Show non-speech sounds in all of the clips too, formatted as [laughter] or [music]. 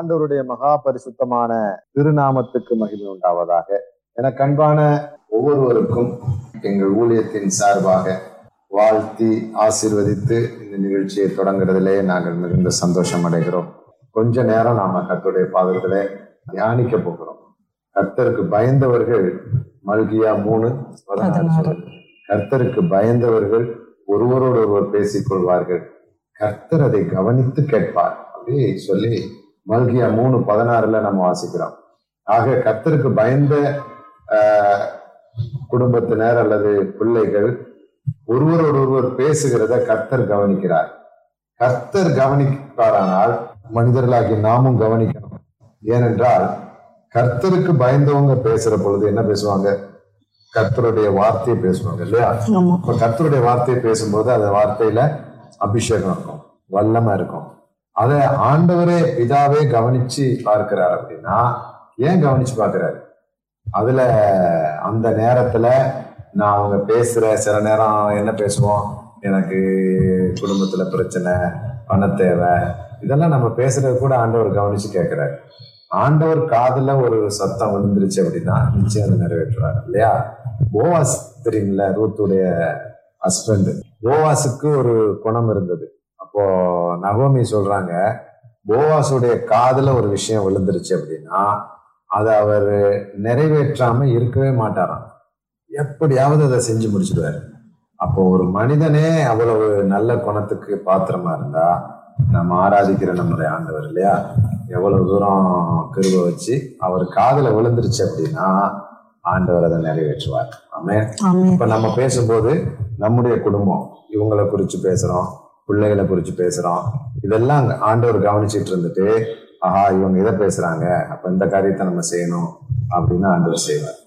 ஆண்டவருடைய மகா பரிசுத்தமான திருநாமத்துக்கு மகிமை உண்டாவதாக. என கண்பான ஒவ்வொருவருக்கும் எங்கள் ஊழியத்தின் சார்பாக வாழ்த்தி ஆசீர்வதித்து இந்த நிகழ்ச்சியை தொடங்குறதிலே நாங்கள் மிகுந்த சந்தோஷம் அடைகிறோம். கொஞ்ச நேரம் நாம கர்த்தருடைய பாதத்திலே தியானிக்க போகிறோம். கர்த்தருக்கு பயந்தவர்கள் மல்கியா மூணு. கர்த்தருக்கு பயந்தவர்கள் ஒருவரோடு ஒருவர் பேசிக் கொள்வார்கள் கர்த்தர் அதை கவனித்து கேட்பார். அப்படி சொல்லி மல்கியா மூணு பதினாறுல நம்ம வாசிக்கிறோம். ஆக கர்த்தருக்கு பயந்த குடும்பத்தினர் அல்லது பிள்ளைகள் ஒருவரோடு ஒருவர் பேசுகிறத கர்த்தர் கவனிக்கிறார். கர்த்தர் கவனிப்பாரானால் மனிதர்களாகி நாமும் கவனிக்கணும். ஏனென்றால் கர்த்தருக்கு பயந்தவங்க பேசுற பொழுது என்ன பேசுவாங்க? கர்த்தருடைய வார்த்தையை பேசுவாங்க இல்லையா? இப்ப கர்த்தருடைய வார்த்தையை பேசும்போது அந்த வார்த்தையில அபிஷேகம் இருக்கும் வல்லமை இருக்கும். அதை ஆண்டவரே பிதாவே கவனிச்சு பார்க்கிறார் அப்படின்னா ஏன் கவனிச்சு பார்க்கிறாரு? அதுல அந்த நேரத்துல நான் அவங்க பேசுற சில நேரம் என்ன பேசுவோம்? எனக்கு குடும்பத்துல பிரச்சனை பண தேவை இதெல்லாம் நம்ம பேசுறது கூட ஆண்டவர் கவனிச்சு கேட்கிறாரு. ஆண்டவர் காதுல ஒரு சத்தம் விழுந்துருச்சு அப்படின்னா நிச்சயம் அதை நிறைவேற்றுறாரு இல்லையா? போவாஸ் தெரியுங்களா ரூத்துடைய ஹஸ்பண்ட் போவாஸுக்கு ஒரு குணம் இருந்தது. அப்போ நகோமி சொல்றாங்க போவாஸுடைய காதுல ஒரு விஷயம் விழுந்துருச்சு அப்படின்னா அதை அவர் நிறைவேற்றாம இருக்கவே மாட்டாராம். எப்படியாவது அதை செஞ்சு முடிச்சிடுவாரு. அப்போ ஒரு மனிதனே அவ்வளவு நல்ல குணத்துக்கு பாத்திரமா இருந்தா நம்ம ஆராதிக்கிற நம்முடைய ஆண்டவர் இல்லையா? எவ்வளவு தூரம் கிருப வச்சு அவர் காதுல விழுந்துருச்சு அப்படின்னா ஆண்டவர் அதை நிறைவேற்றுவார். ஆமே இப்ப நம்ம பேசும்போது நம்முடைய குடும்பம் இவங்களை குறிச்சு பேசுறோம். பிள்ளைகளை குறிச்சு பேசுறோம் இதெல்லாம் ஆண்டவர் கவனிச்சிட்டு இருந்துட்டு ஆஹா இவங்க இதை பேசுறாங்க. அப்ப இந்த காரியத்தை நம்ம செய்யணும் அப்படின்னு ஆண்டவர் செய்வார்.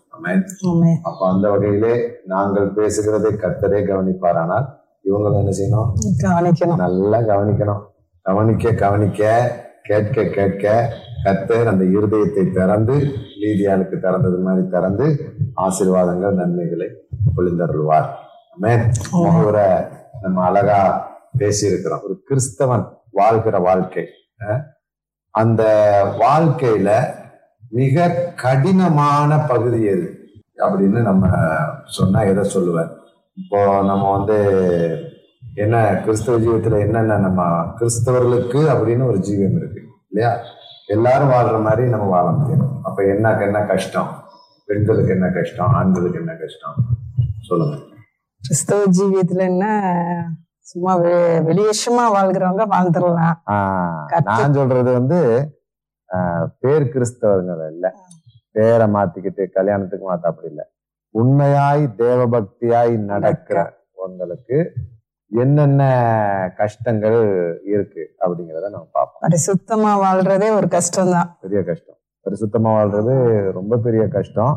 அப்ப அந்த வகையிலே நாங்கள் பேசுகிறதை கர்த்தரே கவனிப்பாரானால் இவங்களை என்ன செய்யணும்? கவனிக்கணும். நல்லா கவனிக்கணும். கவனிக்க கவனிக்க கேட்க கேட்க கர்த்தர் அந்த இருதயத்தை திறந்து நீதியாளுக்கு திறந்தது மாதிரி திறந்து ஆசீர்வாதங்கள் நன்மைகளை பொழிந்தருள்வார். நம்ம அழகா பேசியிருக்கிறோம் ஒரு கிறிஸ்தவன் வாழ்கிற வாழ்க்கை. அந்த வாழ்க்கையில மிக கடினமான பகுதி எது? அப்படின்னு நம்ம சொன்னா எதை சொல்லுவேன் இப்போ நம்ம வந்து என்ன கிறிஸ்தவ ஜீவத்துல என்னென்ன நம்ம கிறிஸ்தவர்களுக்கு அப்படின்னு ஒரு ஜீவம் இருக்கு இல்லையா? எல்லாரும் வாழ்ற மாதிரி நம்ம வாழ முடியும். அப்ப என்ன என்ன கஷ்டம்? பெண்களுக்கு என்ன கஷ்டம்? ஆண்களுக்கு என்ன கஷ்டம்? சொல்லுங்க. கிறிஸ்தவ ஜீவியத்துல என்ன சும்மா வெளியேஷமா வாழ்கிறவங்க வாழ்ந்துடலாம். நான் சொல்றது வந்து பேர் கிறிஸ்தவர்கள் இல்ல. பேரை மாத்திக்கிட்டு கல்யாணத்துக்கு மாத்த அப்படி இல்ல. உண்மையாய் தேவபக்தியாய் நடக்கிற உங்களுக்கு என்னென்ன கஷ்டங்கள் இருக்கு அப்படிங்கிறத நம்ம பார்ப்போம். பரிசுத்தமா வாழ்றதே ஒரு கஷ்டம்தான். பெரிய கஷ்டம். பரிசுத்தமா வாழ்றது ரொம்ப பெரிய கஷ்டம்.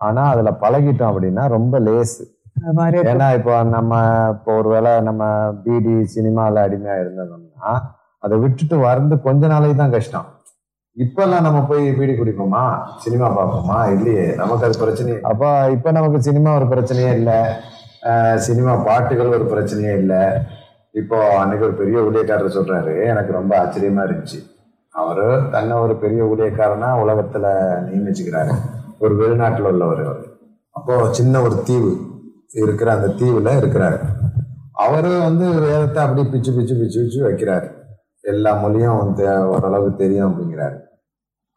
ஆனா அதுல பழகிட்டோம் அப்படின்னா ரொம்ப லேசு. அது. ஏன்னா இப்போ நம்ம இப்போ ஒருவேளை நம்ம பிடி சினிமால அடிமையா இருந்தோம்னா அதை விட்டுட்டு வர்றது கொஞ்ச நாளைக்கு தான் கஷ்டம். இப்பெல்லாம் நம்ம போய் பீடி குடிப்போமா? சினிமா பார்ப்போமா? இல்லையே நமக்கு அது பிரச்சனை அப்போ இப்போ நமக்கு சினிமா ஒரு பிரச்சனையே இல்லை. சினிமா பாட்டுகள் ஒரு பிரச்சனையே இல்லை. இப்போ அன்னைக்கு ஒரு பெரிய ஊழியக்காரர் சொல்றாரு. எனக்கு ரொம்ப ஆச்சரியமா இருந்துச்சு. அவரு தன்னை ஒரு பெரிய ஊழியக்காரனா உலகத்துல நியமிச்சுக்கிறாரு. ஒரு வெளிநாட்டுல உள்ளவர் அவர். அப்போ சின்ன ஒரு தீவு. இருக்கிற அந்த தீவுல இருக்கிறாரு. அவரு வந்து வேதத்தை அப்படியே பிச்சு பிச்சு பிச்சு பிச்சு வைக்கிறாரு. எல்லா மொழியும் வந்து ஓரளவுக்கு தெரியும் அப்படிங்கிறாரு.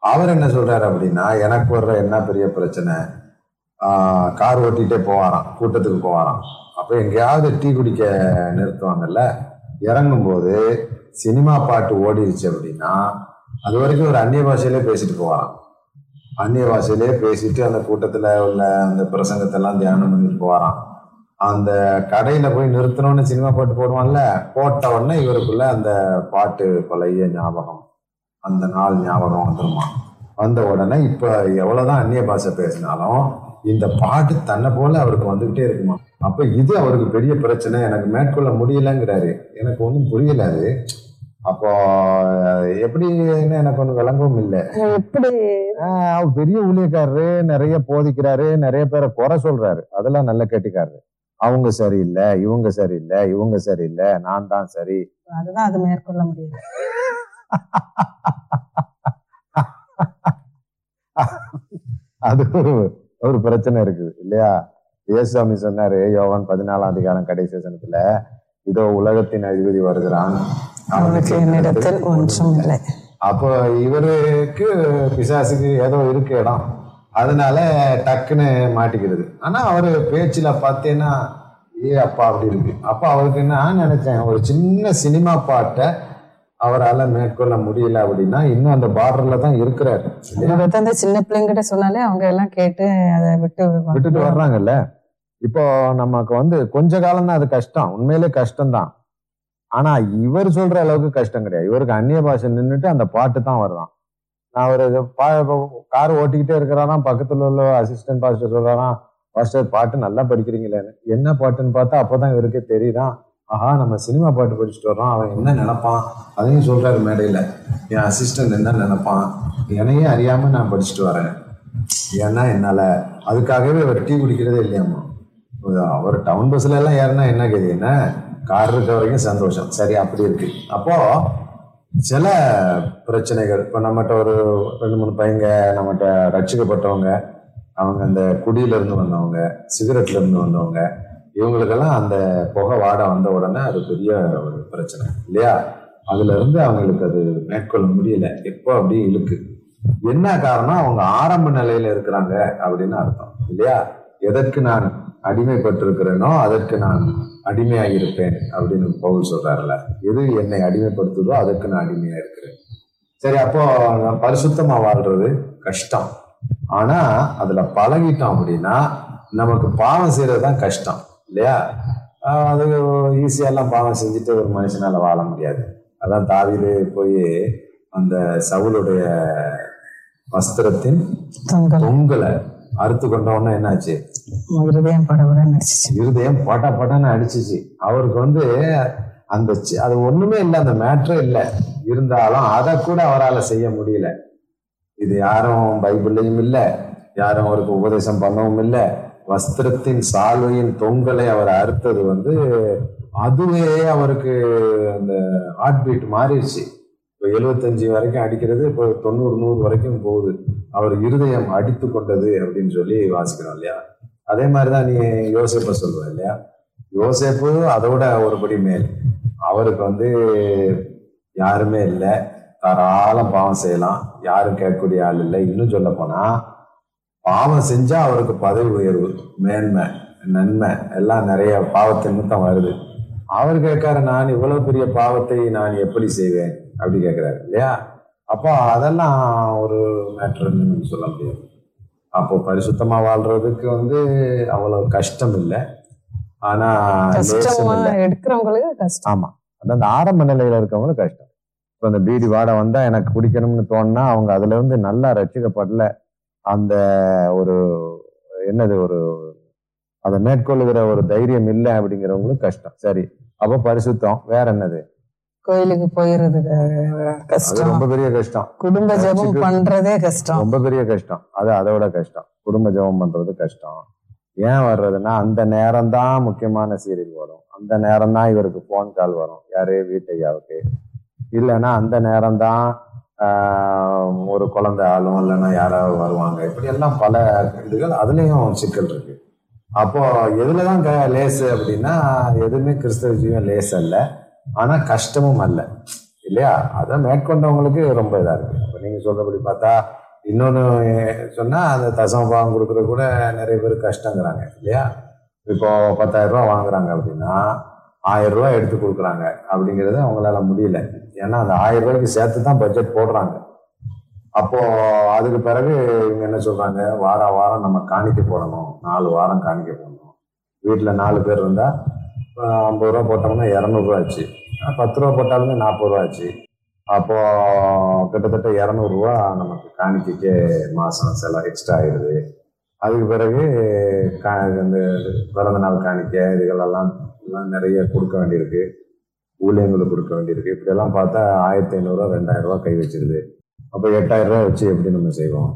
அவர் என்ன சொல்றாரு அப்படின்னா எனக்கு வர்ற என்ன பெரிய பிரச்சனை? கார் ஓட்டிகிட்டே போவாராம் கூட்டத்துக்கு போவாராம். அப்போ எங்கேயாவது டீ குடிக்க நிறுத்துவாங்கல்ல? இறங்கும்போது சினிமா பாட்டு ஓடிடுச்சு அப்படின்னா அது வரைக்கும் ஒரு அந்நிய பாஷையிலே பேசிட்டு போவாராம். அந்நிய பாஷையிலே பேசிட்டு அந்த கூட்டத்தில் உள்ள அந்த பிரசங்கத்தெல்லாம் தியானம் பண்ணிட்டு போவாராம். அந்த கடையில போய் நிறுத்தணும்னு சினிமா பாட்டு போடுவான்ல போட்ட உடனே இவருக்குள்ள அந்த பாட்டு பழைய ஞாபகம் அந்த நாள் ஞாபகம் வந்துருமா? வந்த உடனே இப்ப எவ்வளவுதான் அந்நிய பாஷை பேசினாலும் இந்த பாட்டு தன்னை போல அவருக்கு வந்துகிட்டே இருக்குமா? அப்ப இது அவருக்கு பெரிய பிரச்சனை எனக்கு மேற்கொள்ள முடியலங்கிறாரு. எனக்கு ஒன்றும் புரியல அது. அப்போ எப்படின்னு எனக்கு ஒன்றும் விளங்கவும் இல்லை. எப்படி? பெரிய ஊழியக்காரரு நிறைய போதிக்கிறாரு நிறைய பேரை குறை சொல்றாரு. அதெல்லாம் நல்ல கேட்டுக்காரரு அவங்க சரியில்லை இவங்க சரியில்லை இவங்க சரியில்லை நான் தான் சரி. அதுதான் அது மேற்கொள்ள முடியாது. அது ஒரு ஒரு பிரச்சனை இருக்குது இல்லையா? இயேசுசாமி சொன்னாரு யோவான் பதினாலாம் அதிகாரம் கடைசி வசனத்துல இதோ உலகத்தின் அதிபதி வருகிறான். அவனுக்கு என்னிடத்தில் ஒன்றும் இல்லை. அப்போ இவருக்கு பிசாசுக்கு ஏதோ இருக்கு இடம். அதனால டக்குன்னு மாட்டிக்கிறது. ஆனா அவரு பேச்சுல பார்த்தீங்கன்னா ஏ அப்பா அப்படி இருக்கு. அப்ப அவருக்கு என்ன நான் நினைச்சேன் ஒரு சின்ன சினிமா பாட்டை அவரால் மேற்கொள்ள முடியல அப்படின்னா இன்னும் அந்த பார்டர்ல தான் இருக்கிறாரு. வந்து அந்த சின்ன பிள்ளைங்கிட்ட சொன்னாலே அவங்க எல்லாம் கேட்டு அதை விட்டு விட்டுட்டு வர்றாங்கல்ல? இப்போ நமக்கு வந்து கொஞ்ச காலம் தான் அது கஷ்டம். உண்மையிலே கஷ்டம்தான். ஆனா இவர் சொல்ற அளவுக்கு கஷ்டம் கிடையாது. இவருக்கு அந்நிய பாஷை நின்றுட்டு அந்த பாட்டு தான் வர்றான். நான் கார் ஓட்டிக்கிட்டே இருக்கிறாராம் பக்கத்துல உள்ள அசிஸ்டன்ட் பாஸ்டர் சொல்றாராம் பாஸ்டர் பாட்டு நல்லா படிக்கிறீங்களேன்னு என்ன பாட்டுன்னு பார்த்தா அப்பதான் இவருக்கே தெரியுதான் ஆஹா நம்ம சினிமா பாட்டு படிச்சுட்டு வரோம் அவன் என்ன நினைப்பான்? அதையும் சொல்றாரு மேடையில. என் அசிஸ்டன்ட் என்ன நினைப்பான்? என்னையே அறியாம நான் படிச்சுட்டு வரேன். ஏன்னா என்னால அதுக்காகவே அவர் டீ குடிக்கிறதே இல்லையாமா அவர் டவுன் பஸ்ல எல்லாம் ஏறினா என்ன கேது? என்ன? கார் இருக்க வரைக்கும் சந்தோஷம். சரி அப்படி இருக்கு. அப்போ சில பிரச்சனைகள். இப்போ நம்மகிட்ட ஒரு ரெண்டு மூணு பையங்க நம்மகிட்ட ரட்சிக்கப்பட்டவங்க அவங்க அந்த குடியில இருந்து வந்தவங்க சிகரெட்ல இருந்து வந்தவங்க இவங்களுக்கெல்லாம் அந்த புகை வாடை வந்த உடனே அது பெரிய ஒரு பிரச்சனை. இல்லையா? அதுல இருந்து அவங்களுக்கு அது மேற்கொள்ள முடியல. எப்போ அப்படி இழுக்கு. என்ன காரணம்? அவங்க ஆரம்ப நிலையில இருக்கிறாங்க அப்படின்னு அர்த்தம். இல்லையா? எதற்கு நான் அடிமைப்பட்டிருக்கிறேனோ அதற்கு நான் அடிமையாக இருப்பேன் அப்படின்னு பவுல் சொல்றாருல எது என்னை அடிமைப்படுத்துதோ அதற்கு நான் அடிமையா இருக்கிறேன் சரி அப்போ நான் பரிசுத்தமா வாழ்றது கஷ்டம். ஆனா அதுல பழகிட்டோம் அப்படின்னா நமக்கு பாவம் செய்யறது தான் கஷ்டம் இல்லையா? அது ஈஸியெல்லாம் பாவம் செஞ்சுட்டு ஒரு மனுஷனால வாழ முடியாது. அதான் தாவீது போய் அந்த சவுளுடைய வஸ்திரத்தின் தொங்கலை அறுத்து கொண்ட உடனே என்னாச்சு இருதயம் இருதயம் பட்ட பட்டன்னு அடிச்சிச்சு. அவருக்கு வந்து அந்த அது ஒண்ணுமே இல்லை அந்த மேட்ரே இல்லை. இருந்தாலும் அதை கூட அவரால் செய்ய முடியல. இது யாரும் பைபிள்லையும் இல்லை யாரும் அவருக்கு உபதேசம் பண்ணவும் இல்லை. வஸ்திரத்தின் சால்வையின் தொங்கலை அவர் அறுத்தது வந்து அதுவே அவருக்கு அந்த ஹார்ட் பீட் மாறிடுச்சு. இப்போ எழுபத்தஞ்சு வரைக்கும் அடிக்கிறது இப்போ தொண்ணூறு நூறு வரைக்கும் போகுது. அவர் இருதயம் அடித்து கொண்டது அப்படின்னு சொல்லி வாசிக்கிறோம் இல்லையா? அதே மாதிரி தான் நீ யோசேப்பை சொல்ற இல்லையா? யோசேப்பு அதோட ஒருபடி மேல். அவருக்கு வந்து யாருமே இல்லை. தாராளம் பாவம் செய்யலாம். யாரும் கேட்கக்கூடிய ஆள் இல்லை. இன்னும் சொல்ல போனா பாவம் செஞ்சா அவருக்கு பதவி உயர்வு மேன்மை நன்மை எல்லாம் நிறைய பாவத்தின் தான் வருது. அவர் கேட்காரு நான் இவ்வளவு பெரிய பாவத்தை நான் எப்படி செய்வேன்? அப்படி கேட்கிறாரு இல்லையா? அப்போ அதெல்லாம் ஒரு மேட்ருன்னு சொல்ல முடியாது. அப்போ பரிசுத்தமா வாழ்றதுக்கு வந்து அவ்வளவு கஷ்டம் இல்லை. ஆனா லேசும் கஷ்டமா இல்லை. எடுக்கிறவங்களுக்கு கஷ்டம். ஆமா. அது அந்த ஆரம்ப நிலையில இருக்கவங்களுக்கு கஷ்டம். இப்போ அந்த பீடி வாடை வந்தா எனக்கு குடிக்கணும்னு தோணுனா அவங்க அதுல இருந்து நல்லா ரசிக்கப்படல. அந்த ஒரு என்னது ஒரு அதை மேற்கொள்ளுகிற ஒரு தைரியம் இல்லை அப்படிங்கிறவங்களுக்கு கஷ்டம். சரி. அப்போ பரிசுத்தம். வேற என்னது? கோயிலுக்கு அது கஷ்டம். ரொம்ப பெரிய கஷ்டம். குடும்ப ஜெபம் பண்றதே கஷ்டம். ரொம்ப பெரிய கஷ்டம். அது அதோட கஷ்டம். குடும்ப ஜெபம் பண்றது கஷ்டம். ஏன் வர்றதுன்னா அந்த நேரம் தான் முக்கியமான சீரியல் வரும். அந்த நேரம் தான் இவருக்கு ஃபோன் கால் வரும். யாரு? வீட்டையாவுக்கு இல்லைன்னா அந்த நேரம் தான் ஒரு குழந்தை ஆளும் இல்லைன்னா யாராவது வருவாங்க. இப்படி எல்லாம் பல இதுகள் அதுலயும் சிக்கல் இருக்கு. அப்போ எதுலதான் லேசு அப்படின்னா எதுவுமே கிறிஸ்தவ ஜீவன் லேஸ் அல்ல ஆனா கஷ்டமும் அல்ல. இல்லையா? அதை மேற்கொண்டவங்களுக்கு ரொம்ப இதா இருக்கு. அப்ப நீங்க சொல்றபடி பார்த்தா இன்னொன்னு சொன்னா அந்த தசம பாகம் கொடுக்கறது கூட நிறைய பேர் கஷ்டங்கிறாங்க. இல்லையா? இப்போ பத்தாயிரம் ரூபாய் வாங்குறாங்க அப்படின்னா ஆயிரம் ரூபாய் எடுத்து கொடுக்குறாங்க அப்படிங்கிறது அவங்களால முடியல. ஏன்னா அந்த ஆயிரம் ரூபாய்க்கு சேர்த்து தான் பட்ஜெட் போடுறாங்க. அப்போ அதுக்கு பிறகு இவங்க என்ன சொல்றாங்க? வாரம் வாரம் நம்ம காணிக்க போடணும். நாலு வாரம் காணிக்க போடணும். வீட்டுல நாலு பேர் இருந்தா ஐம்பது ரூபா போட்டோம்னா இரநூறுவா ஆச்சு பத்து ரூபா போட்டாலுமே நாற்பது ரூபா ஆச்சு அப்போ கிட்டத்தட்ட இரநூறுவா நமக்கு காணிக்கே மாசம் செலவு எக்ஸ்ட்ரா ஆயிடுது. அதுக்கு பிறகு கா இந்த பிறந்த நாள் காணிக்க இதுகளெல்லாம் எல்லாம் நிறைய கொடுக்க வேண்டியிருக்கு. ஊழியங்களுக்கு கொடுக்க வேண்டியிருக்கு. இப்படியெல்லாம் பார்த்தா ஆயிரத்தி ஐநூறுரூவா ரெண்டாயிரம் ரூபா கை வச்சிருது. அப்போ எட்டாயிரம் வச்சு எப்படி நம்ம செய்வோம்?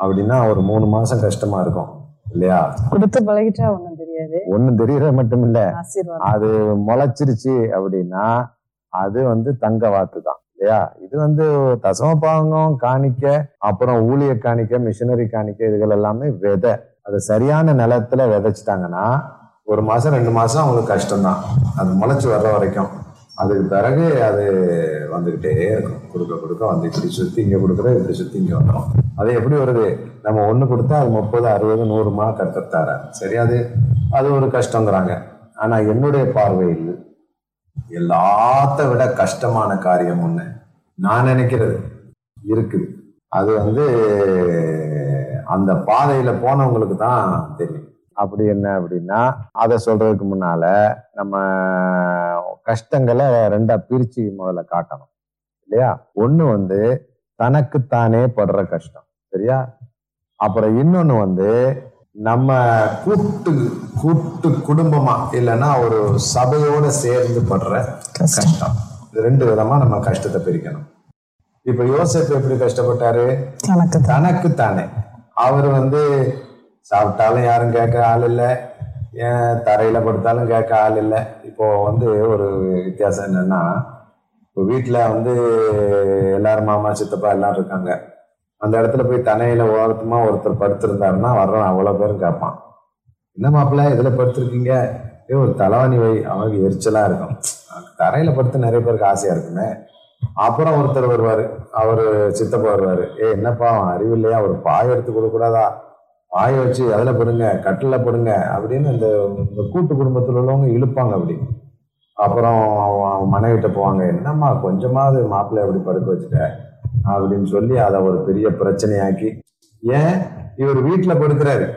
அப்படின்னா ஒரு மூணு மாதம் கஷ்டமாக இருக்கும். இல்லையா? கொடுத்து பழகிட்டா ஒன்று தெரியாது. ஒன்றும் தெரியறது மட்டும் இல்ல அது முளைச்சிருச்சு அப்படின்னா அது வந்து தங்க வாத்து தான் இல்லையா? இது வந்து தசம பாவங்கம் காணிக்க அப்புறம் ஊழிய காணிக்க மிஷினரி காணிக்க இதுகள் எல்லாமே விதை. அது சரியான நிலத்துல விதைச்சிட்டாங்கன்னா ஒரு மாசம் ரெண்டு மாசம் அவங்களுக்கு கஷ்டம்தான். அது முளைச்சு வர்ற வரைக்கும். அதுக்கு பிறகு அது வந்துகிட்டே இருக்கும். கொடுக்க கொடுக்க வந்து இப்படி சுத்தி இங்க கொடுக்குறோம் இப்படி சுத்தி இங்க வந்தோம் அது எப்படி வருது? நம்ம ஒண்ணு கொடுத்தா அது முப்பது அறுபது நூறுமா கற்றுத்தார சரி அது அது ஒரு கஷ்டங்கிறாங்க. ஆனா என்னுடைய பார்வையில் எல்லாத்த விட கஷ்டமான காரியம் ஒண்ணு நான் நினைக்கிறது. இருக்குது. அது வந்து அந்த பாதையில போனவங்களுக்கு தான் தெரியும். அப்படி என்ன அப்படின்னா அதை சொல்றதுக்கு முன்னால நம்ம கஷ்டங்களை ரெண்டா பிரிச்சு முதல்ல காட்டணும். இல்லையா? ஒண்ணு வந்து தனக்குத்தானே படுற கஷ்டம். சரியா? அப்புறம் இன்னொன்னு வந்து நம்ம கூட்டு கூட்டு குடும்பமா இல்லைன்னா ஒரு சபையோட சேர்ந்து படுற கஷ்டம். ரெண்டு விதமா நம்ம கஷ்டத்தை பிரிக்கணும். இப்ப யோசேப் எப்படி கஷ்டப்பட்டாரு? தனக்கு தான் தனக்கு தானே அவர் வந்து சாப்பிட்டாலும் யாரும் கேட்க ஆள் இல்லை. ஏன் தரையில படுத்தாலும் கேட்க ஆள் இல்லை. இப்போ வந்து ஒரு வித்தியாசம் என்னன்னா இப்போ வீட்டில் வந்து எல்லாரும் மாமா சித்தப்பா எல்லாரும் இருக்காங்க. அந்த இடத்துல போய் தனையில ஓரத்துமா ஒருத்தர் படுத்திருந்தாருன்னா வர்றோம் அவ்வளோ பேரும் கேட்பான். என்ன மாப்பிள்ள இதில் படுத்திருக்கீங்க? ஏ ஒரு தலைவாணி வை. அவனுக்கு எரிச்சலாக இருக்கும். தரையில படுத்து நிறைய பேருக்கு ஆசையா இருக்குமே. அப்புறம் ஒருத்தர் வருவார். அவர் சித்தப்பா வருவார். ஏ என்னப்பா அவன் அறிவு இல்லையா? ஒரு பாய் எடுத்து கொடுக்கூடாதா பாயை வச்சு அதில் போடுங்க கட்டில போடுங்க அப்படின்னு இந்த இந்த கூட்டு குடும்பத்தில் உள்ளவங்க இழுப்பாங்க அப்படி. அப்புறம் மனைவிட்ட போவாங்க என்னம்மா கொஞ்சமாவது மாப்பிள்ளை அப்படி படுக்க வச்சுட்ட? அப்படின்னு சொல்லி அதை ஒரு பெரிய பிரச்சனையாக்கி ஏன்? இவர் வீட்டில் படுக்கிறாரு.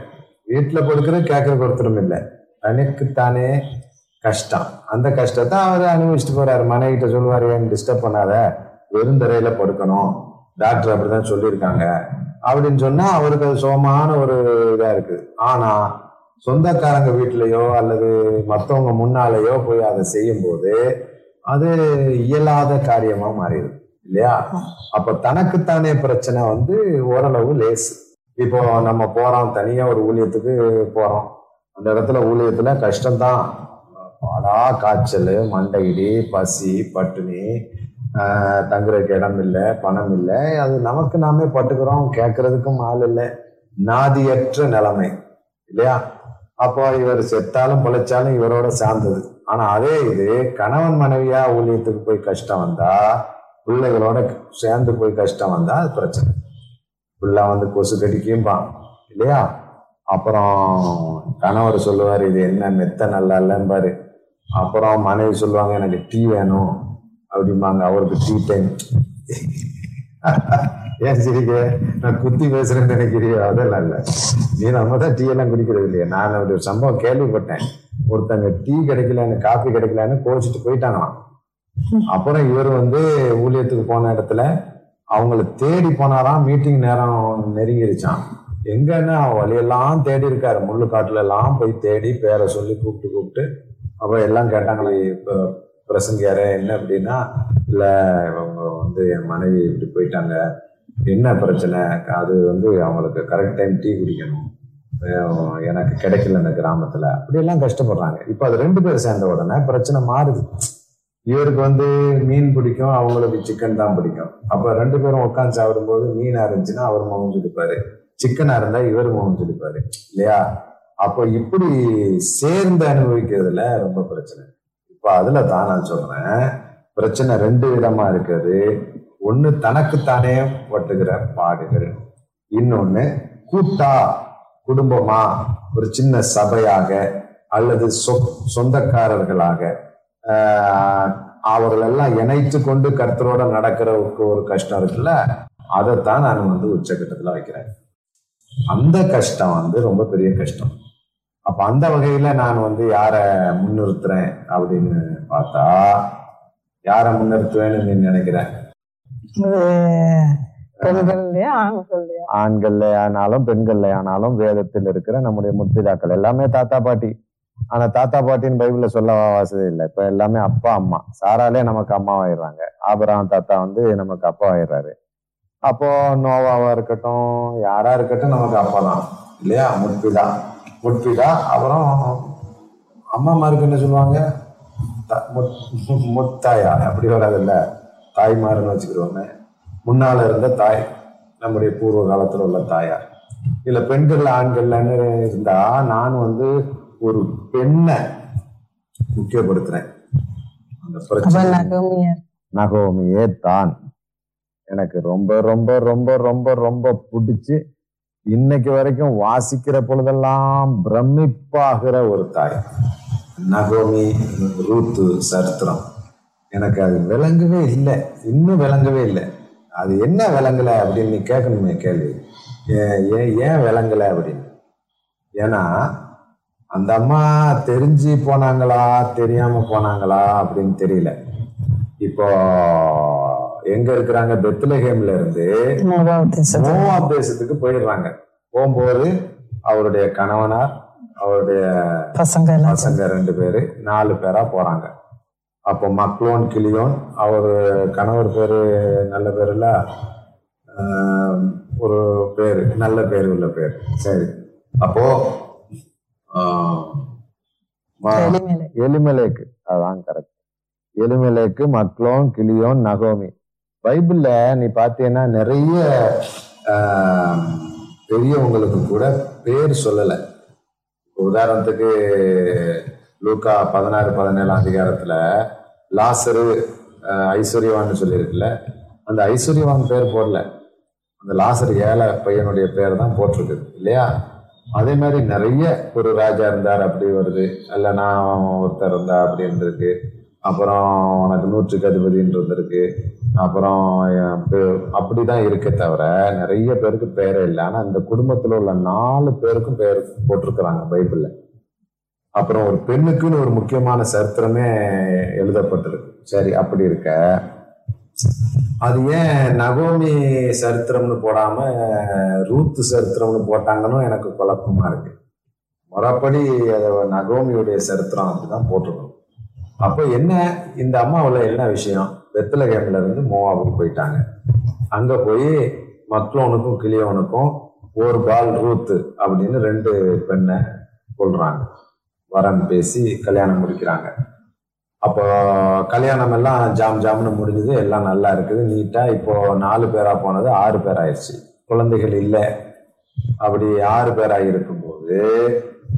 வீட்டில் படுக்கிற கேட்கறதுக்கு ஒருத்தரும் இல்லை. தனக்குத்தானே கஷ்டம். அந்த கஷ்டத்தை அவர் அனுபவிச்சுட்டு போறாரு. மனைவிட்ட சொல்லுவார் ஏன் டிஸ்டர்ப் பண்ணாத? வெறுந்தரையில படுக்கணும். டாக்டர் அப்படிதான் சொல்லியிருக்காங்க. அப்படின்னு சொன்னா அவருக்கு அது சுகமான ஒரு இதா இருக்கு. ஆனா சொந்தக்காரங்க வீட்லயோ அல்லது மற்றவங்க முன்னாலேயோ போய் அதை செய்யும்போது அது இயலாத காரியமா மாறிடுது இல்லையா? அப்ப தனக்குத்தானே பிரச்சனை வந்து ஓரளவு லேசு. இப்போ நம்ம போறோம் தனியா ஒரு ஊழியத்துக்கு போறோம். அந்த இடத்துல ஊழியத்துல கஷ்டம்தான். பாடா காய்ச்சல் மண்டையிடி பசி பட்டினி தங்குறதுக்கு இடம் இல்லை பணம் இல்லை அது நமக்கு நாமே பட்டுக்கிறோம் கேட்கறதுக்கும் ஆள் இல்லை. நாதியற்ற நிலைமை இல்லையா? அப்போ இவர் செத்தாலும் பொழைச்சாலும் இவரோட சார்ந்தது. ஆனா அதே இது கணவன் மனைவியா ஊழியத்துக்கு போய் கஷ்டம் வந்தா பிள்ளைகளோட சேர்ந்து போய் கஷ்டம் வந்தா அது பிரச்சனை. பிள்ளை வந்து கொசு கடிக்கும்பான் இல்லையா? அப்புறம் கணவர் சொல்லுவார் இது என்ன மெத்த நல்லா இல்லைம்பாரு அப்புறம் மனைவி சொல்லுவாங்க எனக்கு டீ வேணும். அப்படிம்பாங்க அவருக்கு டீ டைம் ஏன் சிரிக்க நான் குத்தி பேசுறேன்னு நினைக்கிறியோ? அதெல்லாம் இல்லை. நீ நம்ம தான் டீ எல்லாம் குடிக்கிறது இல்லையா. நான் அப்படி ஒரு சம்பவம் கேள்விப்பட்டேன். ஒருத்தங்க டீ கிடைக்கலன்னு காஃபி கிடைக்கலன்னு கோச்சிட்டு போயிட்டாங்களாம். அப்புறம் இவர் வந்து ஊழியத்துக்கு போன இடத்துல அவங்கள தேடி போனாராம். மீட்டிங் நேரம் நெருங்கிருச்சான் எங்கன்னா வழியெல்லாம் தேடி இருக்காரு. முள்ளு காட்டுல எல்லாம் போய் தேடி பேரை சொல்லி கூப்பிட்டு கூப்பிட்டு. அப்புறம் எல்லாம் கேட்டாங்களே இப்போ பிரசங்கியார என்ன அப்படின்னா இல்லை இவங்க வந்து என் மனைவி இப்படி போயிட்டாங்க. என்ன பிரச்சனை? அது வந்து அவங்களுக்கு கரெக்ட் டைம் டீ குடிக்கணும். எனக்கு கிடைக்கல இந்த கிராமத்துல. அப்படியெல்லாம் கஷ்டப்படுறாங்க. இப்போ அது ரெண்டு பேர் சேர்ந்த உடனே பிரச்சனை மாறுது. இவருக்கு வந்து மீன் பிடிக்கும் அவங்களுக்கு சிக்கன் தான் பிடிக்கும். அப்போ ரெண்டு பேரும் உட்காந்து சாப்பிடும்போது மீன் இருந்துச்சுன்னா அவர் முகம் சொல்லிப்பாரு சிக்கனாக இருந்தா இவர் முகம் சொல்லிப்பாரு இல்லையா? அப்போ இப்படி சேர்ந்து அனுபவிக்கிறதுல ரொம்ப பிரச்சனை. இப்ப அதுல தான் நான் சொல்றேன். பிரச்சனை ரெண்டு விதமா இருக்குது. ஒண்ணு தனக்குத்தானே ஒட்டுகிற பாடுகள். இன்னொன்னு கூட்டா குடும்பமா ஒரு சின்ன சபையாக அல்லது சொ- சொந்தக்காரர்களாக. அவர்களெல்லாம் அவர்கள் எல்லாம் இணைத்து கொண்டு கர்த்தரோட நடக்கிறதுக்கு ஒரு கஷ்டம் இருக்குல்ல அதைத்தான் நான் வந்து உச்சகட்டத்துல வைக்கிறேன். அந்த கஷ்டம் வந்து ரொம்ப பெரிய கஷ்டம். அப்ப அந்த வகையில நான் வந்து யார முன்னிறுத்துறேன் அப்படின்னு பார்த்தா யார முன்னிறுத்துவேன்னு நீ நினைக்கிறேன்? ஆண்கள்ல ஆனாலும் பெண்கள்ல ஆனாலும் வேதத்தில் இருக்கிற நம்முடைய முற்பிதாக்கள். எல்லாமே தாத்தா பாட்டி. ஆனா தாத்தா பாட்டின்னு பைபிள்ல சொல்ல வசதி இல்லை. இப்ப எல்லாமே அப்பா அம்மா. சாராலே நமக்கு அம்மாவாயிடுறாங்க. ஆபராம் தாத்தா வந்து நமக்கு அப்பா ஆயிடுறாரு அப்போ நோவாவா இருக்கட்டும் யாரா இருக்கட்டும் நமக்கு அப்பா தான். இல்லையா? முற்பிதா. முற்பிதா அப்புறம் அம்மாமாருக்கு என்ன சொல்லுவாங்க? முத்தாயா [laughs] அப்படி வராதுல்ல. தாய்மார்னு வச்சுக்கிறோமே முன்னால இருந்த தாய் நம்முடைய பூர்வ காலத்துல உள்ள தாயார். இல்ல பெண்கள் ஆண்கள்லன்னு இருந்தா நான் வந்து ஒரு பெண்ணை முக்கியப்படுத்துறேன். அந்த பிரச்சனை நகோமியே தான். எனக்கு ரொம்ப ரொம்ப ரொம்ப ரொம்ப ரொம்ப பிடிச்சு இன்னைக்கு வரைக்கும் வாசிக்கிற பொழுதெல்லாம் பிரமிப்பாகிற ஒரு தாய் நகோமி ரூத்து சரித்திரம். எனக்கு அது விளங்கவே இல்லை. இன்னும் விளங்கவே இல்லை. அது என்ன விளங்கலை அப்படின்னு நீ கேட்கணுமே கேள்வி. ஏன் ஏன் ஏன் விளங்கலை அப்படின்னு? ஏன்னா அந்த அம்மா தெரிஞ்சு போனாங்களா தெரியாம போனாங்களா அப்படின்னு தெரியல. இப்போ எங்க இருக்கிறாங்க? பெத்லஹேம்ல இருந்து மோவாப் தேசத்துக்கு போயிடுறாங்க. போகும்போது அவருடைய கணவனார் அவருடைய பசங்க பசங்க ரெண்டு பேரு நாலு பேரா போறாங்க. அப்போ மக்லோன் கிளியோன் அவர் கணவர் பேரு நல்ல பேர் இல்ல ஒரு பேரு நல்ல பேர் உள்ள பேர். சரி. அப்போ. எலிமெலேக்கு அதான் கரெக்ட் எலிமெலேக்கு மக்லோன் கிளியோன் நகோமி. பைபிள்ல நீ பார்த்தீங்கன்னா நிறைய பெரியவங்களுக்கு கூட பேர் சொல்லலை. உதாரணத்துக்கு லூக்கா பதினாறு பதினேழாம் அதிகாரத்துல லாசரு ஐஸ்வர்யவான் ஐஸ்வர்யவான்னு சொல்லியிருக்குல்ல அந்த ஐஸ்வர்யவான் பேர் போடல. அந்த லாசர் ஏழை பையனுடைய பேர் தான் போட்டிருக்குது இல்லையா? அதே மாதிரி நிறைய ஒரு ராஜா இருந்தார் அப்படி வருது. நான் ஒருத்தர் இருந்தா அப்படின்னு இருக்கு அப்புறம் உனக்கு நூற்றுக்கு அதிபதின்னு இருந்திருக்கு. அப்புறம் அப்படி தான் அப்படிதான் இருக்கே தவிர நிறைய பேருக்கு பேரே இல்லை. ஆனா இந்த குடும்பத்துல உள்ள நாலு பேருக்கும் பேர் போட்டிருக்கிறாங்க பைபிள்ல. அப்புறம் ஒரு பெண்ணுக்குன்னு ஒரு முக்கியமான சரித்திரமே எழுதப்பட்டிருக்கு சரி அப்படி இருக்க. அது ஏன் நகோமி சரித்திரம்னு போடாம ரூத்து சரித்திரம்னு போட்டாங்கன்னு எனக்கு குழப்பமா இருக்கு. முறைப்படி அதை நகோமியுடைய சரித்திரம் அப்படிதான் போட்டிருக்கணும். அப்போ என்ன இந்த அம்மாவில் என்ன விஷயம்? வெத்தலகேம்ல இருந்து மோவாவுக்கு போயிட்டாங்க. அங்க போய் மக்ளோனுக்கும் கிளியோனுக்கும் ஒரு பால் ரூத்து அப்படின்னு ரெண்டு பெண்ணை கொள்றாங்க வரன் பேசி கல்யாணம் முடிக்கிறாங்க. அப்போ கல்யாணம் எல்லாம் ஜாம் ஜாம்னு முடிஞ்சது எல்லாம் நல்லா இருக்குது நீட்டா இப்போ நாலு பேரா போனது ஆறு பேர் ஆயிடுச்சு குழந்தைகள் இல்லை. அப்படி ஆறு பேராக இருக்கும்போது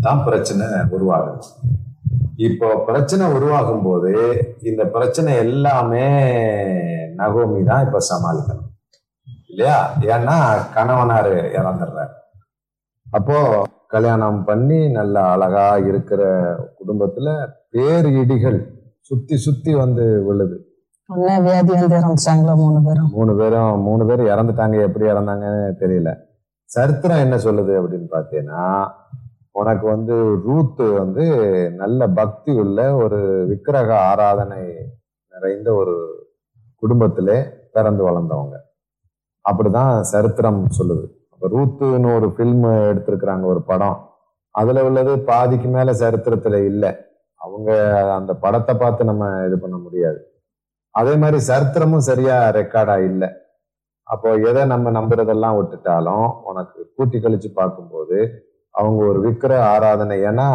தான் பிரச்சனை உருவாகுது. இப்போ பிரச்சனை உருவாகும் போது இந்த பிரச்சனை எல்லாமே நகோமி தான் இப்ப சமாளிக்கணும். இல்லையா? ஏன்னா கணவனாரு இறந்துடுறாரு. அப்போ கல்யாணம் பண்ணி நல்ல அழகா இருக்கிற குடும்பத்துல பேர் இடிகள் சுத்தி சுத்தி வந்து விழுது. உடனே வியாதி வந்து இறந்துட்டாங்களோ மூணு பேரும்? மூணு பேரும் மூணு பேர் இறந்துட்டாங்க எப்படி இறந்தாங்கன்னு தெரியல. சரித்திரம் என்ன சொல்லுது அப்படின்னு பார்த்தீங்கன்னா உனக்கு வந்து ரூத்து வந்து நல்ல பக்தி உள்ள ஒரு விக்கிரக ஆராதனை நிறைந்த ஒரு குடும்பத்திலே பிறந்து வளர்ந்தவங்க. அப்படிதான் சரித்திரம் சொல்லுது. அப்போ ரூத்துன்னு ஒரு ஃபில்ம் எடுத்திருக்கிறாங்க ஒரு படம். அதுல உள்ளது பாதிக்கு மேல சரித்திரத்துல இல்லை. அவங்க அந்த படத்தை பார்த்து நம்ம இது பண்ண முடியாது. அதே மாதிரி சரித்திரமும் சரியா ரெக்கார்டா இல்லை. அப்போ எதை நம்ம நம்புறதெல்லாம் விட்டுட்டாலும் உனக்கு கூட்டி கழிச்சு பார்க்கும்போது அவங்க ஒரு விக்கிர ஆராதனை. ஏன்னா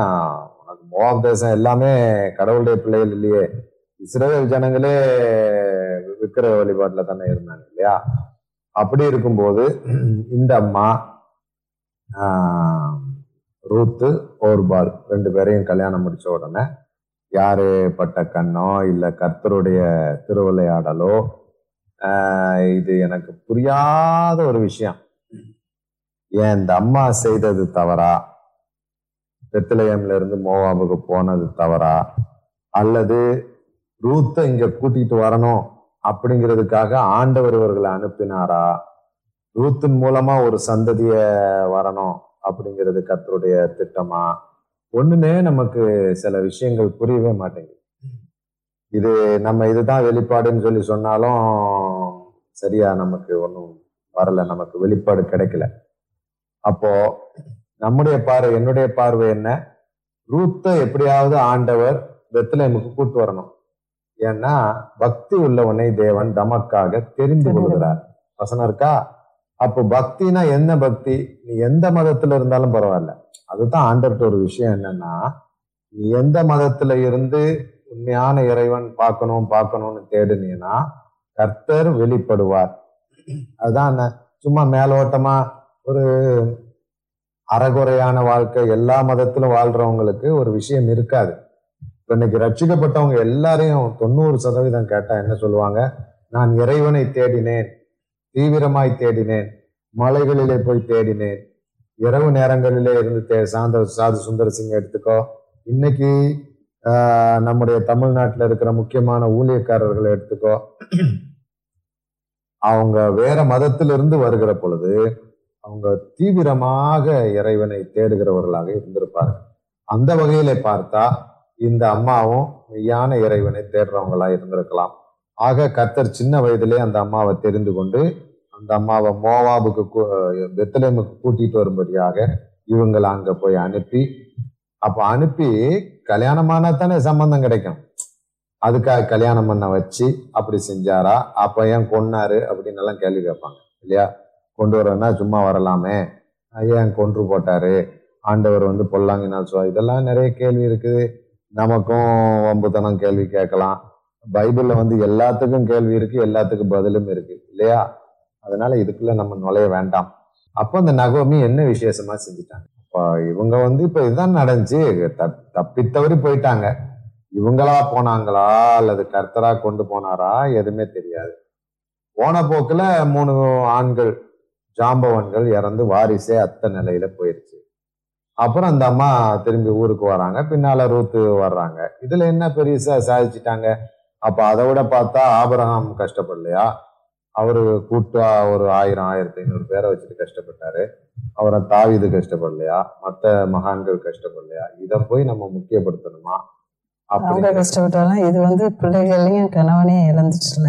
உனக்கு மோவாப் தேசம் எல்லாமே கடவுளுடைய பிள்ளைகள் இல்லையே. இஸ்ரேல் ஜனங்களே விக்கிர வழிபாட்டில் தானே இருந்தாங்க இல்லையா? அப்படி இருக்கும்போது இந்த அம்மா ரூத்து ஓர்பால் ரெண்டு பேரையும் கல்யாணம் முடிச்ச உடனே யாரு பட்ட கண்ணோ இல்லை கர்த்தருடைய திருவிளையாடலோ இது எனக்கு புரியாத ஒரு விஷயம். ஏன் இந்த அம்மா செய்தது தவறா? பெத்திலயம்ல இருந்து மோவாபுக்கு போனது தவறா? அல்லது ரூத்தை இங்க கூட்டிட்டு வரணும் அப்படிங்கிறதுக்காக ஆண்டவர் இவர்களை அனுப்பினாரா? ரூத்தின் மூலமா ஒரு சந்ததிய வரணும் அப்படிங்கிறது கத்தருடைய திட்டமா? ஒண்ணுமே நமக்கு சில விஷயங்கள் புரியவே மாட்டேங்குது. இது நம்ம இதுதான் வெளிப்பாடுன்னு சொல்லி சொன்னாலும் சரியா நமக்கு ஒன்றும் வரல. நமக்கு வெளிப்பாடு கிடைக்கல. அப்போ நம்முடைய பார்வை என்னுடைய பார்வை என்ன? ரூத்தை எப்படியாவது ஆண்டவர் பெத்லஹேமுக்கு கூட்டு வரணும். ஏன்னா பக்தி உள்ளவனை தேவன் தமக்காக தெரிந்து கொள்கிறார். வசனம் இருக்கா? அப்போ பக்தினா என்ன பக்தி? நீ எந்த மதத்துல இருந்தாலும் பரவாயில்ல. அதுதான் ஆண்டவர்கிட்ட ஒரு விஷயம் என்னன்னா நீ எந்த மதத்துல இருந்து உண்மையான இறைவன் பார்க்கணும் பார்க்கணும்னு தேடுனீன்னா கர்த்தர் வெளிப்படுவார். அதுதான் சும்மா மேலோட்டமா ஒரு அறகுறையான வாழ்க்கை எல்லா மதத்திலும் வாழ்றவங்களுக்கு ஒரு விஷயம் இருக்காது. இன்னைக்கு ரட்சிக்கப்பட்டவங்க எல்லாரையும் தொண்ணூறு சதவீதம் கேட்டா என்ன சொல்லுவாங்க? நான் இறைவனை தேடினேன் தீவிரமாய் தேடினேன் மலைகளிலே போய் தேடினேன். இரவு நேரங்களிலே இருந்து தே சாந்த சாது சுந்தர சிங் எடுத்துக்கோ. இன்னைக்கு நம்முடைய தமிழ்நாட்டில் இருக்கிற முக்கியமான ஊழியக்காரர்களை எடுத்துக்கோ. அவங்க வேற மதத்திலிருந்து வருகிற பொழுது அவங்க தீவிரமாக இறைவனை தேடுகிறவர்களாக இருந்திருப்பார்கள். அந்த வகையில பார்த்தா இந்த அம்மாவும் மெய்யான இறைவனை தேடுறவங்களா இருந்திருக்கலாம். ஆக கர்த்தர் சின்ன வயதிலே அந்த அம்மாவை தெரிந்து கொண்டு அந்த அம்மாவை மோவாபுக்கு கூ- கூட்டிட்டு வரும்படியாக இவங்களை அங்க போய் அனுப்பி அப்ப அனுப்பி கல்யாணமானா தானே சம்பந்தம் கிடைக்கும். அதுக்காக கல்யாணம் பண்ண வச்சு அப்படி செஞ்சாரா? அப்ப ஏன் கொன்னாரு? அப்படின்னு எல்லாம் கேள்வி கேட்பாங்க இல்லையா? கொண்டு வரேன்னா சும்மா வரலாமே. ஏன் கொன்று போட்டாரு? ஆண்டவர் வந்து பொல்லாங்கினால் சோ இதெல்லாம் நிறைய கேள்வி இருக்குது நமக்கும் வம்புத்தனம் கேள்வி கேட்கலாம். பைபிளில் வந்து எல்லாத்துக்கும் கேள்வி இருக்கு எல்லாத்துக்கும் பதிலும் இருக்கு இல்லையா? அதனால இதுக்குள்ள நம்ம நுழைய வேண்டாம். அப்போ இந்த நகோமி என்ன விசேஷமா செஞ்சுட்டாங்க? அப்போ இவங்க வந்து இப்போ இதுதான் நடந்துச்சு. தப்- தப்பித்தவறி போயிட்டாங்க. இவங்களா போனாங்களா? அல்லது கர்த்தரா கொண்டு போனாரா? எதுவுமே தெரியாது. போன போக்கில் மூணு ஆண்கள் ஜாம்பவன்கள் இறந்து வாரிசே அத்த நிலையில போயிருச்சு. அப்புறம் அந்த அம்மா திரும்பி ஊருக்கு வராங்க. பின்னால ரூத்து வர்றாங்க. இதுல என்ன பெருசா சாதிச்சிட்டாங்க? அப்ப அதை விட பார்த்தா ஆபிரகாம் கஷ்டப்படலையா? அவரு கூட்டா ஒரு ஆயிரம் ஆயிரத்தி ஐநூறு பேரை வச்சுட்டு கஷ்டப்பட்டாரு. அவரை தாவீது கஷ்டப்படலையா? மத்த மகான்கள் கஷ்டப்படலையா? இதை போய் நம்ம முக்கியப்படுத்தணுமா? அவங்க கஷ்டப்பட்டாலும் இது வந்து பிள்ளைகளையும் கணவனையும் இழந்துச்சுல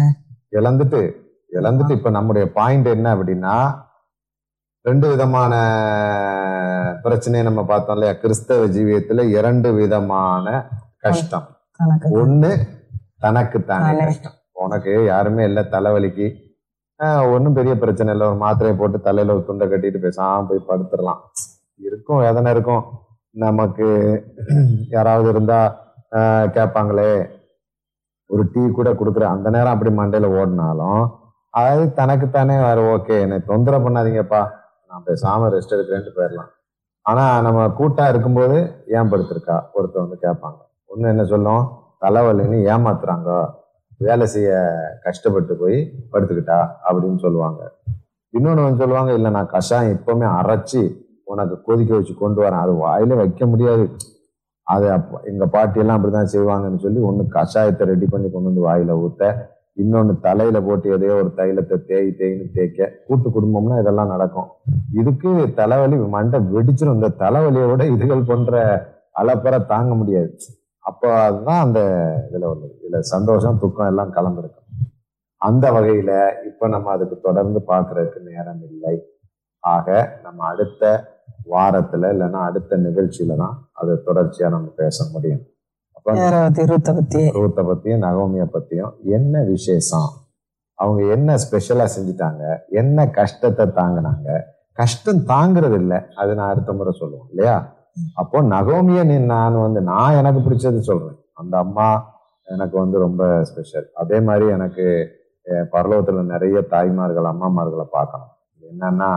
இழந்துட்டு இழந்துட்டு இப்ப நம்முடைய பாயிண்ட் என்ன அப்படின்னா ரெண்டு விதமான பிரச்சனையை நம்ம பார்த்தோம் இல்லையா? கிறிஸ்தவ ஜீவியத்துல இரண்டு விதமான கஷ்டம். ஒண்ணு தனக்கு தானே. கஷ்டம். உனக்கு யாருமே இல்லை தலைவலிக்கு. ஒன்றும் பெரிய பிரச்சனை இல்லை. ஒரு மாத்திரையை போட்டு தலையில ஒரு துண்டை கட்டிட்டு பேசாம போய் படுத்துடலாம். இருக்கும் எதனா இருக்கும். நமக்கு யாராவது இருந்தா கேட்பாங்களே. ஒரு டீ கூட கொடுக்குற அந்த நேரம் அப்படி மண்டையில ஓடினாலும் அதாவது தனக்குத்தானே வேற ஓகே. என்னை தொந்தரவு பண்ணாதீங்கப்பா. நான் சாம ரெஸ்ட் எடுக்கிறேன்ட்டு போயிடலாம் ஆனால் நம்ம கூட்டாக இருக்கும்போது ஏன் படுத்திருக்கா ஒருத்தர் வந்து கேட்பாங்க ஒன்று என்ன சொல்லும்? தலைவலின்னு ஏமாத்துறாங்க. வேலை செய்ய கஷ்டப்பட்டு போய் படுத்துக்கிட்டா? அப்படின்னு சொல்லுவாங்க. இன்னொன்று வந்து சொல்லுவாங்க இல்லை நான் கஷாயம் எப்பவுமே அரைச்சி உனக்கு கொதிக்க வச்சு கொண்டு வரேன். அது வாயில வைக்க முடியாது. அது அப்போ எங்கள் பாட்டியெல்லாம் அப்படி அப்படிதான் செய்வாங்கன்னு சொல்லி ஒன்று கஷாயத்தை ரெடி பண்ணி கொண்டு வந்து வாயில ஊற்ற இன்னொன்னு தலையில போட்டு எதையோ ஒரு தைலத்தை தேய் தேய்னு தேய்க்க கூட்டு குடும்பம்னா இதெல்லாம் நடக்கும். இதுக்கு தலைவலி மண்டை வெடிச்சிடும் இந்த தலைவலியோட இதுகள் போன்ற அளப்பறை தாங்க முடியாது. அப்போ அதுதான் அந்த இதுல உள்ளது இதுல சந்தோஷம் துக்கம் எல்லாம் கலந்துருக்கும். அந்த வகையில இப்ப நம்ம அதுக்கு தொடர்ந்து பாக்குறதுக்கு நேரம் இல்லை. ஆக நம்ம அடுத்த வாரத்துல இல்லைன்னா அடுத்த நிகழ்ச்சியில தான் அது தொடர்ச்சியா நம்ம பேச முடியும். ரூத்தை பத்தியும் நகோமிய பத்தியும் என்ன விசேஷம்? அவங்க என்ன ஸ்பெஷலா செஞ்சுட்டாங்க? என்ன கஷ்டத்தை தாங்கினாங்க? கஷ்டம் தாங்குறது இல்லை அது நான் அடுத்த முறை சொல்லுவேன் இல்லையா? அப்போ நகோமிய நீ நான் வந்து நான் எனக்கு பிடிச்சது சொல்றேன். அந்த அம்மா எனக்கு வந்து ரொம்ப ஸ்பெஷல் அதே மாதிரி எனக்கு பரலோகத்துல நிறைய தாய்மார்கள் அம்மாமார்களை பார்க்கணும். என்னன்னா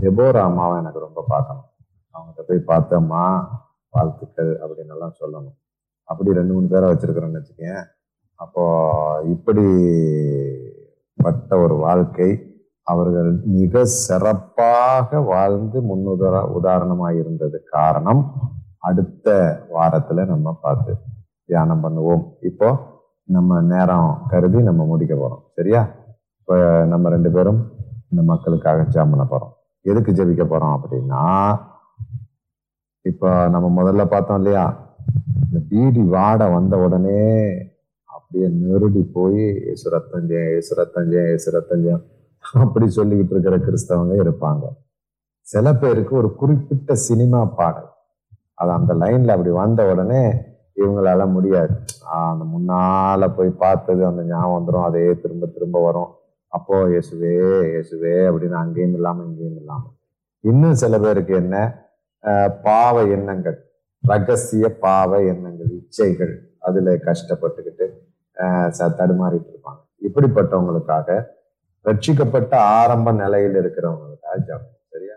டெபோரா அம்மாவை எனக்கு ரொம்ப பார்க்கணும். அவங்ககிட்ட போய் பார்த்தம்மா வாழ்த்துக்கள் அப்படின்னு எல்லாம் சொல்லணும். அப்படி ரெண்டு மூணு பேரை வச்சிருக்கிறோன்னு வச்சுக்கேன் அப்போ இப்படி பட்ட ஒரு வாழ்க்கை அவர்கள் மிக சிறப்பாக வாழ்ந்து முன்னுதர உதாரணமாக இருந்தது காரணம் அடுத்த வாரத்துல நம்ம பார்த்து தியானம் பண்ணுவோம். இப்போ நம்ம நேரம் கருதி நம்ம முடிக்க போறோம். சரியா? இப்போ நம்ம ரெண்டு பேரும் இந்த மக்களுக்காக ஜாம் பண்ண போறோம். எதுக்கு ஜெபிக்க போறோம் அப்படின்னா இப்போ நம்ம முதல்ல பார்த்தோம் இல்லையா? இந்த பீடி வாடை வந்த உடனே அப்படியே நெருடி போய் ஏசு ரத்தஞ்சம் ஏசு ரத்தஞ்சம் ஏசு ரத்தஞ்சம் அப்படி சொல்லிக்கிட்டு இருக்கிற கிறிஸ்தவங்க இருப்பாங்க. சில பேருக்கு ஒரு குறிப்பிட்ட சினிமா பாடல். அது அந்த லைன்ல அப்படி வந்த உடனே இவங்களால முடியாது. அந்த முன்னால போய் பார்த்தது அந்த ஞாபகம் வந்துடும் அதே திரும்ப திரும்ப வரும். அப்போ இயேசுவே இயேசுவே அப்படின்னு அங்கேயும் இல்லாம இங்கேயும் இல்லாம. இன்னும் சில பேருக்கு என்ன? பாவ எண்ணங்கள். ரகசிய பாவ எண்ணங்கள் இச்சைகள் அதுல கஷ்டப்பட்டுக்கிட்டு ச- தடுமாறிட்டு இருப்பாங்க. இப்படிப்பட்டவங்களுக்காக ரட்சிக்கப்பட்ட ஆரம்ப நிலையில் இருக்கிறவங்களுக்காக ஜபம் சரியா?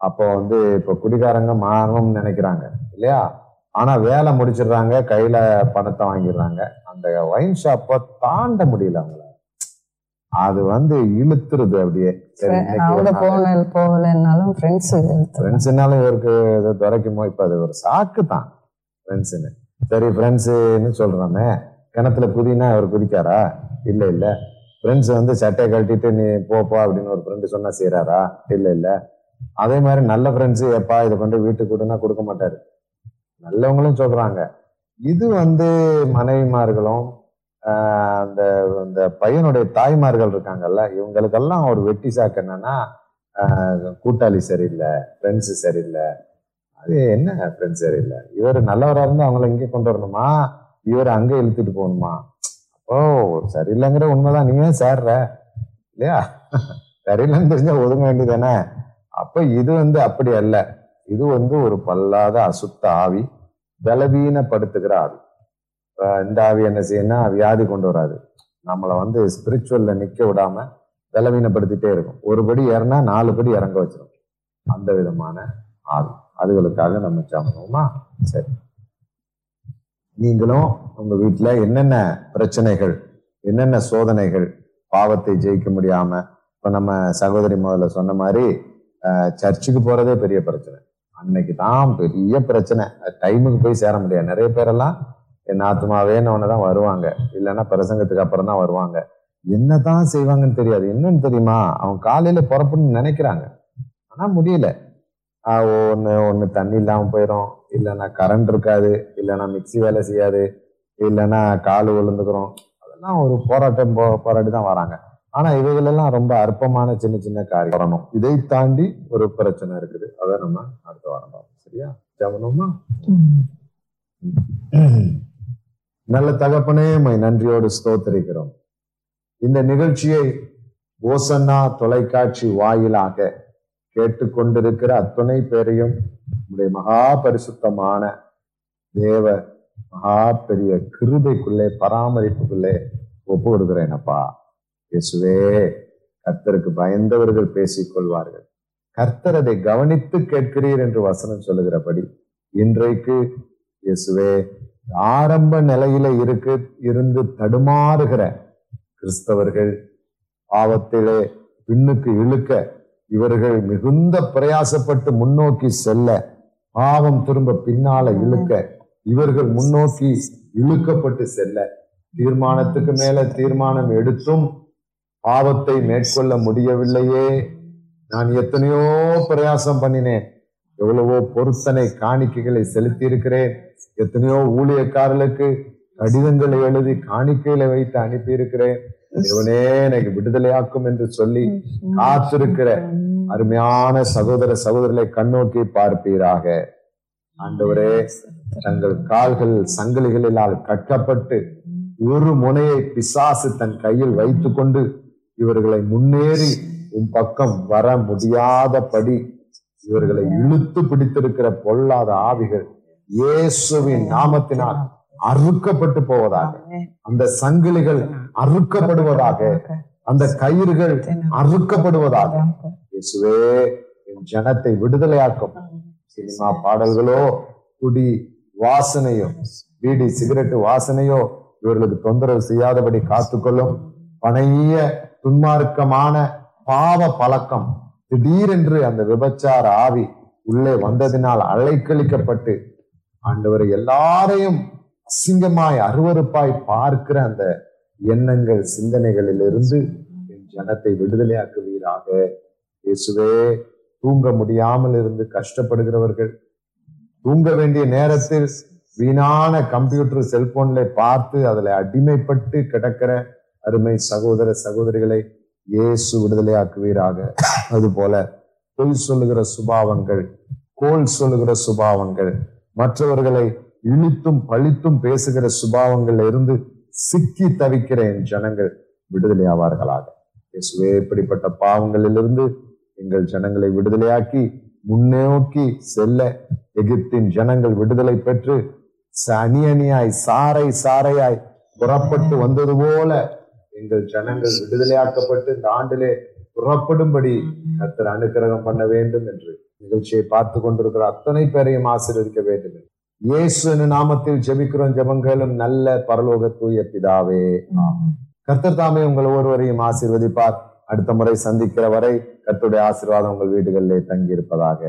அப்போ வந்து இப்போ குடிகாரங்க மாறணும்னு நினைக்கிறாங்க இல்லையா? ஆனா வேலை முடிச்சிடுறாங்க கையில பணத்தை வாங்கிடுறாங்க. அந்த ஒயின் ஷாப்பை தாண்ட முடியல அவங்களால. அது வந்து இழுத்துருது அப்படியே. போகலைன்னாலும் ஃப்ரெண்ட்ஸ் ஃப்ரெண்ட்ஸ்னாலும் இவருக்கு இது துறைக்குமோ இப்போ அது ஒரு சாக்கு தான் ஃப்ரெண்ட்ஸுன்னு சரி ஃப்ரெண்ட்ஸுன்னு சொல்றோமே கிணத்துல குதினா அவர் குதிக்காரா? இல்ல இல்ல. ஃப்ரெண்ட்ஸ் வந்து சட்டையை கழட்டிட்டு நீ போப்பா அப்படின்னு ஒரு ஃப்ரெண்டு சொன்னா செய்யறாரா இல்ல இல்ல. அதே மாதிரி நல்ல ஃப்ரெண்ட்ஸ் எப்பா இதை கொண்டு வீட்டுக்கு கொடுன்னா கொடுக்க மாட்டாரு. நல்லவங்களும் சொல்றாங்க. இது வந்து மனைவிமார்களும் அந்த இந்த பையனுடைய தாய்மார்கள் இருக்காங்கல்ல இவங்களுக்கெல்லாம் ஒரு வெட்டி சாக்கு என்னன்னா கூட்டாளி சரியில்லை ஃப்ரெண்ட்ஸ் சரியில்லை. அது என்ன ஃப்ரெண்ட்ஸ் சரியில்லை? இவர் நல்லவராக இருந்து அவங்கள இங்கே கொண்டு வரணுமா? இவர் அங்கே இழுத்துட்டு போகணுமா? அப்போ சரியில்லைங்கிற உண்மைதான். நீ ஏன் சேர்ற? இல்லையா? சரியில்லைன்னு தெரிஞ்சா ஒதுங்க வேண்டியதானே அப்போ இது வந்து அப்படி அல்ல. இது வந்து ஒரு பல்லாத அசுத்த ஆவி பலவீனப்படுத்துகிற ஆவி. இந்த ஆவி என்ன செய்யணும்னா வியாதி கொண்டு வராது. நம்மளை வந்து ஸ்பிரிச்சுவல்ல நிக்க விடாம விலவீனப்படுத்திட்டே இருக்கும். ஒரு படி ஏறினா நாலு படி இறங்க வச்சிடும் அந்த விதமான ஆவி. அதுகளுக்காக நம்ம சாமணுமா சரி. நீங்களும் உங்க வீட்டுல என்னென்ன பிரச்சனைகள் என்னென்ன சோதனைகள் பாவத்தை ஜெயிக்க முடியாம இப்ப நம்ம சகோதரி முதல்ல சொன்ன மாதிரி சர்ச்சுக்கு போறதே பெரிய பிரச்சனை. அன்னைக்கு தான் பெரிய பிரச்சனை. டைமுக்கு போய் சேர முடியாது. நிறைய பேரெல்லாம் என் ஆத்மாவேன்னு தான் வருவாங்க. இல்லைன்னா பிரசங்கத்துக்கு அப்புறம் தான் வருவாங்க. என்னதான் செய்வாங்கன்னு தெரியாது. என்னன்னு தெரியுமா? அவங்க காலையில புறப்படணும்னு நினைக்கிறாங்க. ஆனா முடியல. ஒண்ணு ஒண்ணு தண்ணி இல்லாம போயிடும் இல்லைன்னா கரண்ட் இருக்காது. இல்லைன்னா மிக்ஸி வேலை செய்யாது. இல்லைன்னா கால் விழுந்துக்கிறோம். அதெல்லாம் ஒரு போராட்டம் போ போராடி தான் வராங்க. ஆனா இவைகள் எல்லாம் ரொம்ப அற்பமான சின்ன சின்ன காரியம். வரணும். இதை தாண்டி ஒரு பிரச்சனை இருக்குது. அதை நம்ம அடுத்த வாரம் பார்ப்போம். சரியா? ஜவனமா நல்ல தகப்பனே மை நன்றியோடு ஸ்தோத்தரிக்கிறோம். இந்த நிகழ்ச்சியை ஓசன்னா தொலைக்காட்சி வாயிலாக கேட்டுக்கொண்டிருக்கிற அத்துணை பேரையும் உடைய மகா பரிசுத்தமான தேவ மகா பெரிய கிருபைக்குள்ளே பராமரிப்புக்குள்ளே ஒப்பு கொடுக்கிறேன் அப்பா. இயேசுவே கர்த்தருக்கு பயந்தவர்கள் பேசிக் கொள்வார்கள். கர்த்தர் அதை கவனித்து கேட்கிறீர் என்று வசனம் சொல்லுகிறபடி இன்றைக்கு இயேசுவே ஆரம்ப நிலையில இருக்கு இருந்து தடுமாறுகிற கிறிஸ்தவர்கள் பாவத்திலே பின்னுக்கு இழுக்க இவர்கள் மிகுந்த பிரயாசப்பட்டு முன்னோக்கி செல்ல பாவம் திரும்ப பின்னால இழுக்க இவர்கள் முன்னோக்கி இழுக்கப்பட்டு செல்ல தீர்மானத்துக்கு மேல தீர்மானம் எடுத்தும் பாவத்தை மேற்கொள்ள முடியவில்லையே. நான் எத்தனையோ பிரயாசம் பண்ணினேன். எவ்வளவோ பொருத்தனை காணிக்கைகளை செலுத்தி இருக்கிறேன் எத்தனையோ ஊழியக்காரர்களுக்கு கடிதங்களை எழுதி காணிக்கைகளை வைத்து அனுப்பி இருக்கிறேன் இவனே எனக்கு விடுதலையாக்கும் என்று சொல்லி காத்திருக்கிற அருமையான சகோதர சகோதரர்களை கண்ணோக்கி பார்ப்பீராக. ஆண்டவரே தங்கள் கால்கள் சங்கிலிகளினால் கட்டப்பட்டு ஒரு முனையை பிசாசு தன் கையில் வைத்துக்கொண்டு இவர்களை முன்னேறி உன் பக்கம் வர முடியாதபடி இவர்களை இழுத்து பிடித்திருக்கிற பொல்லாத ஆவிகள் இயேசுவின் நாமத்தினால் அறுக்கப்பட்டு போவதாக அந்த சங்கிலிகள் அறுக்கப்படுவதாக அந்த கயிறுகள் அறுக்கப்படுவதாக. இயேசுவே என் ஜனத்தை விடுதலையாக்கும். சினிமா பாடல்களோ குடி வாசனையோ பீடி சிகரெட் வாசனையோ இவர்களுக்கு தொந்தரவு செய்யாதபடி காத்துக்கொள்ளும் பணைய துன்மார்க்கமான பாவ பழக்கம் திடீரென்று அந்த விபச்சார ஆவி உள்ளே வந்ததினால் அலைக்கழிக்கப்பட்டு ஆண்டவர் எல்லாரையும் அசிங்கமாய் அருவருப்பாய் பார்க்கிற அந்த எண்ணங்கள் சிந்தனைகளிலிருந்து என் ஜனத்தை விடுதலையாக்குவீராக. இயேசுவே தூங்க முடியாமல் இருந்து கஷ்டப்படுகிறவர்கள் தூங்க வேண்டிய நேரத்தில் வீணான கம்ப்யூட்டர் செல்போன்ல பார்த்து அதுல அடிமைப்பட்டு கிடக்கிற அருமை சகோதர சகோதரிகளை இயேசு விடுதலையாக்குவீராக. அதுபோல பொய் சொல்லுகிற சுபாவங்கள் கோல் சொல்லுகிற சுபாவங்கள் மற்றவர்களை இழித்தும் பழித்தும் பேசுகிற சுபாவங்கள்ல இருந்து சிக்கி தவிக்கிற என் ஜனங்கள் விடுதலையாவார்களாக இயேசுவே இப்படிப்பட்ட பாவங்களிலிருந்து எங்கள் ஜனங்களை விடுதலையாக்கி முன்னோக்கி செல்ல எகிப்தின் ஜனங்கள் விடுதலை பெற்று ச- அணி அணியாய் சாறை சாறையாய் புறப்பட்டு வந்தது போல எங்கள் ஜனங்கள் விடுதலையாக்கப்பட்டு இந்த ஆண்டிலே புறப்படும்படி கத்தர் அனுக்கிரகம் பண்ண வேண்டும் என்று நிகழ்ச்சியை பார்த்து கொண்டிருக்கிற அத்தனை பேரையும் ஆசீர்வதிக்க வேண்டும் இயேசு நாமத்தில் ஜெபிக்கிறோம் ஜெபங்களும் நல்ல பரலோக தூய பிதாவே. கர்த்தர் தாமே உங்கள் ஒருவரையும் ஆசீர்வதிப்பார். அடுத்த முறை சந்திக்கிற வரை கத்துடைய ஆசீர்வாதம் உங்கள் வீடுகளிலே தங்கி இருப்பதாக